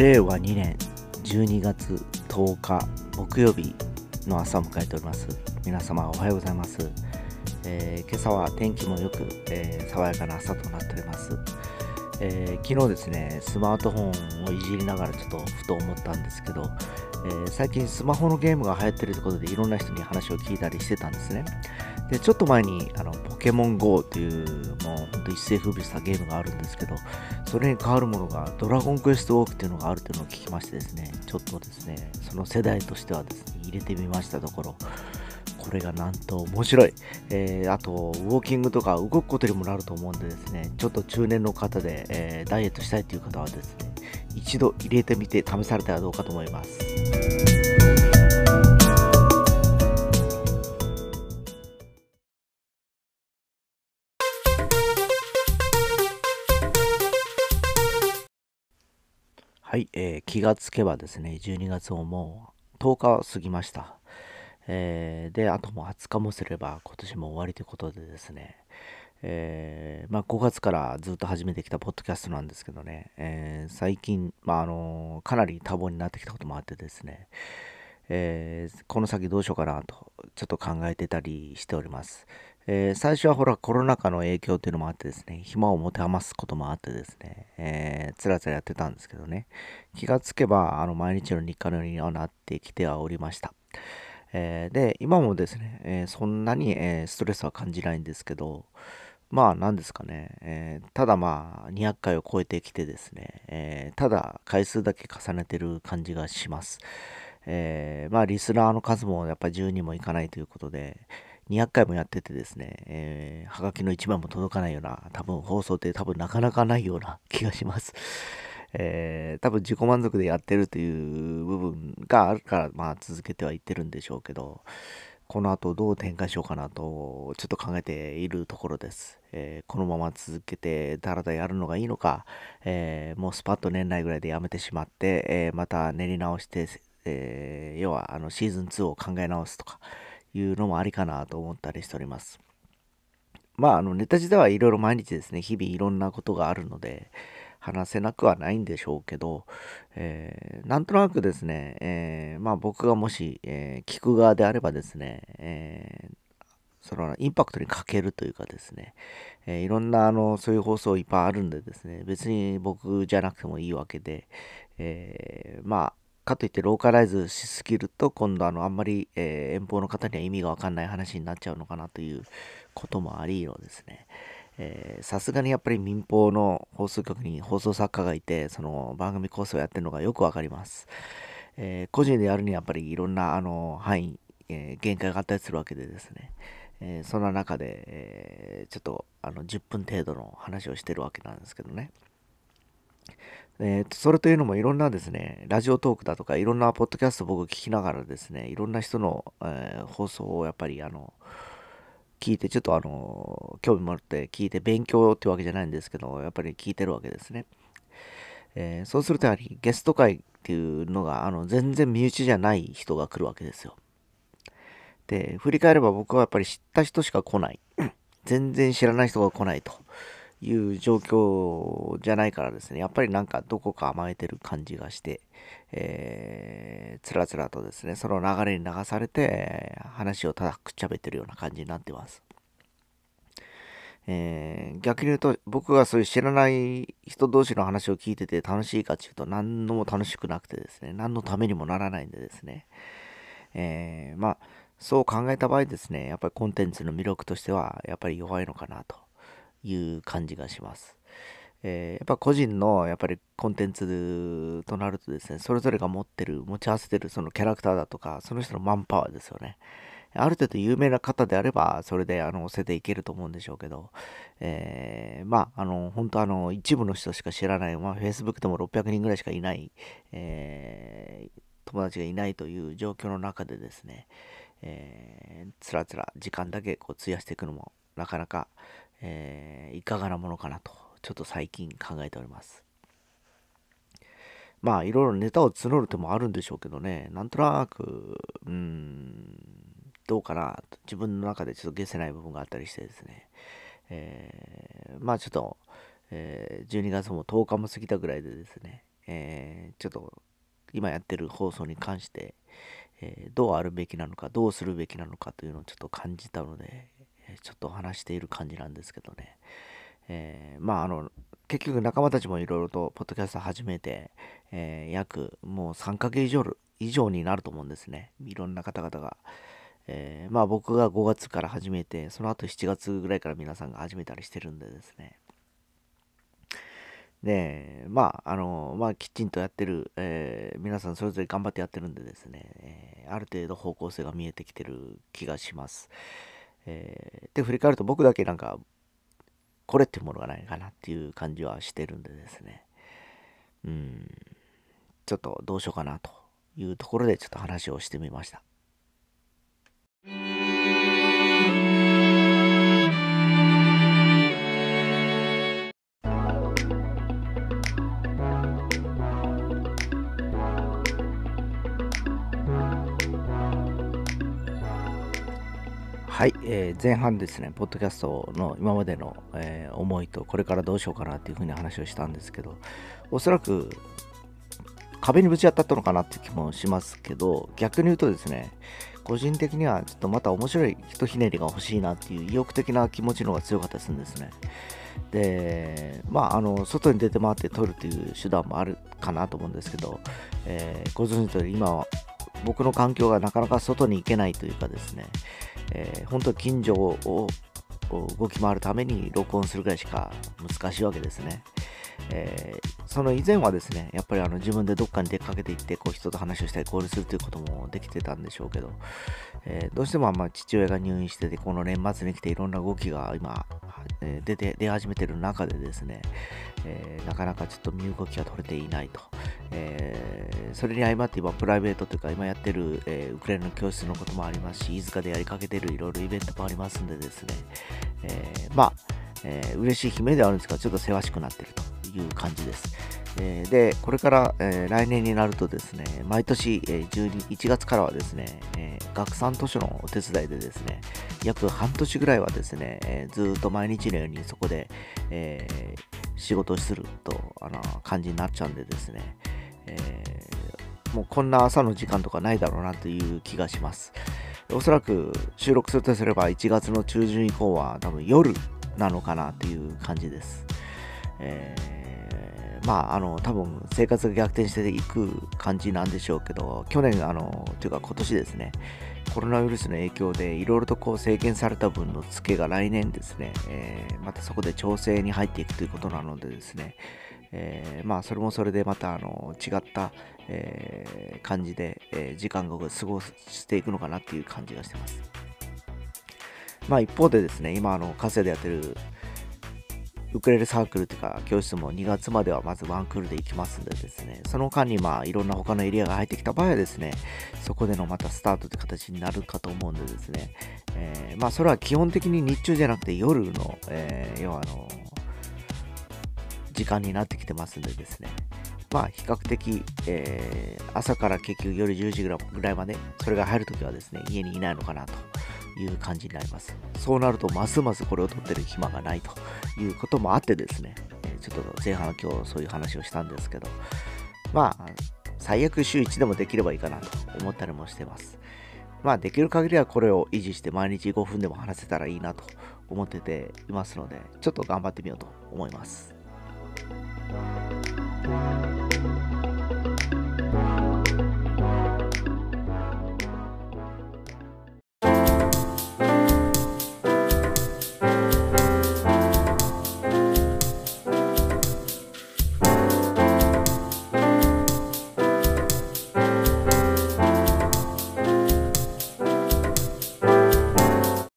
令和2年12月10日木曜日の朝を迎えております。皆様おはようございます、えー、今朝は天気も良く、えー、爽やかな朝となっております、えー、昨日ですねスマートフォンをいじりながらちょっとふと思ったんですけど、え最近スマホのゲームが流行ってるということでいろんな人に話を聞いたりしてたんですね。でちょっと前にあのポケモン GO というもう本当一世風靡したゲームがあるんですけどそれに代わるものがドラゴンクエストウォークというのがあるというのを聞きましてですねちょっとですねその世代としてはですね入れてみましたところこれがなんと面白い、えー、あとウォーキングとか動くことにもなると思うんでですねちょっと中年の方で、えー、ダイエットしたいという方はですね一度入れてみて試されたらどうかと思います。はい、えー、気がつけばですね、12月ももう10日過ぎました。えー、で、あともう20日もすれば今年も終わりということでですね、えー、まあ、5月からずっと始めてきたポッドキャストなんですけどね、えー、最近、まあ、あのかなり多忙になってきたこともあってですね、えこの先どうしようかなとちょっと考えてたりしております。えー、最初はほらコロナ禍の影響っていうのもあってですね、暇を持て余すこともあってですね、えー、つらつらやってたんですけどね、気がつけばあの毎日の日課のようにはなってきてはおりました。えー、で、今もですね、え、そんなに、え、ストレスは感じないんですけど、まあ何ですかね、えー、ただまあ200回を超えてきてですね、えー、ただ回数だけ重ねてる感じがします。えー、まあリスナーの数もやっぱり10人もいかないということで、200回もやっててですね、えー、はがきの1番も届かないような、多分放送って多分なかなかないような気がします。えー、多分自己満足でやってるという部分があるから、まあ続けてはいってるんでしょうけど、この後どう展開しようかなと、ちょっと考えているところです。えー、このまま続けてだらだらやるのがいいのか、えー、もうスパッと年内ぐらいでやめてしまって、えまた練り直して、え要はあのシーズン2を考え直すとか、いうのもありかなと思ったりしております。まあ、あのネタ自体はいろいろ毎日ですね、日々いろんなことがあるので、話せなくはないんでしょうけど、えー、なんとなくですね、えー、まあ僕がもし、えー、聞く側であればですね、えそのインパクトに欠けるというかですね、えいろんなあのそういう放送いっぱいあるんでですね、別に僕じゃなくてもいいわけで、えまあかといってローカライズしすぎると今度あのあんまり、えー、遠方の方には意味がわかんない話になっちゃうのかなということもありのですね。さすがにやっぱり民放の放送局に放送作家がいてその番組構成をやってるのがよくわかります、えー、個人でやるにはやっぱりいろんなあの範囲、えー、限界があったりするわけでですね。えー、そんな中で、えー、ちょっとあの10分程度の話をしてるわけなんですけどね。えー、それというのもいろんなですね、ラジオトークだとかいろんなポッドキャスト僕聞きながらですね、いろんな人の、えー、放送をやっぱりあの、聞いて、ちょっとあの、興味持って聞いて勉強ってわけじゃないんですけど、やっぱり聞いてるわけですね。えー、そうするとやはりゲスト会っていうのが、あの、全然身内じゃない人が来るわけですよ。で、振り返れば僕はやっぱり知った人しか来ない。全然知らない人が来ないと。いう状況じゃないからですね、やっぱりなんかどこか甘えてる感じがして、えー、つらつらとですね、その流れに流されて、話をただくっちゃべってるような感じになってます。えー、逆に言うと、僕がそういう知らない人同士の話を聞いてて楽しいかっていうと、何のも楽しくなくてですね、何のためにもならないんでですね、えー、まあ、そう考えた場合ですね、やっぱりコンテンツの魅力としては、やっぱり弱いのかなと。いう感じがします。えー、やっぱ個人のやっぱりコンテンツとなるとですね、それぞれが持ってる、持ち合わせてるそのキャラクターだとか、その人のマンパワーですよね。ある程度有名な方であれば、それであの押せていけると思うんでしょうけど、えー、まあ、あの、本当あの、一部の人しか知らない、まあ、Facebook でも600人ぐらいしかいない、えー、友達がいないという状況の中でですね、えー、つらつら時間だけこう費やしていくのもなかなか、えー、いかがなものかなと、ちょっと最近考えております。まあ、いろいろネタを募る手もあるんでしょうけどね、なんとなく、うん、どうかな、自分の中でちょっと消せない部分があったりしてですね、えー、まあちょっと、えー、12月も10日も過ぎたぐらいでですね、えー、ちょっと今やってる放送に関して、えー、どうあるべきなのか、どうするべきなのかというのをちょっと感じたので、ちょっと話している感じなんですけどね。えー、まああの、結局仲間たちもいろいろとポッドキャスト始めて、えー、約もう3ヶ月以上以上になると思うんですね。いろんな方々が。えー、まあ僕が5月から始めて、その後7月ぐらいから皆さんが始めたりしてるんでですね。で、まあ、あの、まあ、きちんとやってる、えー、皆さんそれぞれ頑張ってやってるんでですね、えー、ある程度方向性が見えてきてる気がします。えー、で、振り返ると僕だけなんか、これっていうものがないかなっていう感じはしてるんでですね、うん、ちょっとどうしようかなというところでちょっと話をしてみました。はい、えー、前半ですね、ポッドキャストの今までの、えー、思いと、これからどうしようかなっていうふうに話をしたんですけど、おそらく壁にぶち当たったのかなって気もしますけど、逆に言うとですね、個人的にはちょっとまた面白いひとひねりが欲しいなっていう意欲的な気持ちの方が強かったりするんですね。で、まあ、あの、外に出て回って撮るという手段もあるかなと思うんですけど、えー、ご存知の通り今は僕の環境がなかなか外に行けないというかですね、えー、本当近所を動き回るために録音するぐらいしか難しいわけですね。えー、その以前はですね、やっぱりあの自分でどっかに出かけていって、こう人と話をしたり交流するということもできてたんでしょうけど、えー、どうしてもま父親が入院してて、この年末に来ていろんな動きが今、えー、出て、出始めてる中でですね、えなかなかちょっと身動きが取れていないと。えそれに相まって今プライベートというか今やってる、えウクライナの教室のこともありますし、飯塚でやりかけてるいろいろイベントもありますんでですね、えまあ、えー、嬉しい悲鳴ではあるんですが、ちょっとせわしくなってると。いう感じです。えー、で、これから、え、来年になるとですね、毎年、えー、12 1月からはですね、え学産図書のお手伝いでですね、約半年ぐらいはですね、えずっと毎日のようにそこで、え仕事をするとあの感じになっちゃうんでですね、えもうこんな朝の時間とかないだろうなという気がします。おそらく収録するとすれば1月の中旬以降は多分夜なのかなという感じです。えーまあ、あの、多分生活が逆転していく感じなんでしょうけど、去年、あの、というか今年ですね、コロナウイルスの影響でいろいろとこう制限された分の付けが来年ですね、えー、またそこで調整に入っていくということなのでですね、えー、まあそれもそれでまたあの違った、えー、感じで、え時間が過ごしていくのかなっていう感じがしてます。まあ一方でですね、今あの、カセでやってるウクレレサークルというか教室も2月まではまずワンクールで行きますんでですね、その間にまあいろんな他のエリアが入ってきた場合はですね、そこでのまたスタートという形になるかと思うんでですね、えー、まあそれは基本的に日中じゃなくて夜の、えー、要はあの、時間になってきてますんでですね、まあ比較的、えー、朝から結局夜10時ぐらいまで、それが入るときはですね、家にいないのかなという感じになります。そうなると、ますますこれを取ってる暇がないということもあってですね、えちょっと前半は今日そういう話をしたんですけど、まあ、最悪週1でもできればいいかなと思ったりもしてます。まあ、できる限りはこれを維持して毎日5分でも話せたらいいなと思ってていますので、ちょっと頑張ってみようと思います。Thank you.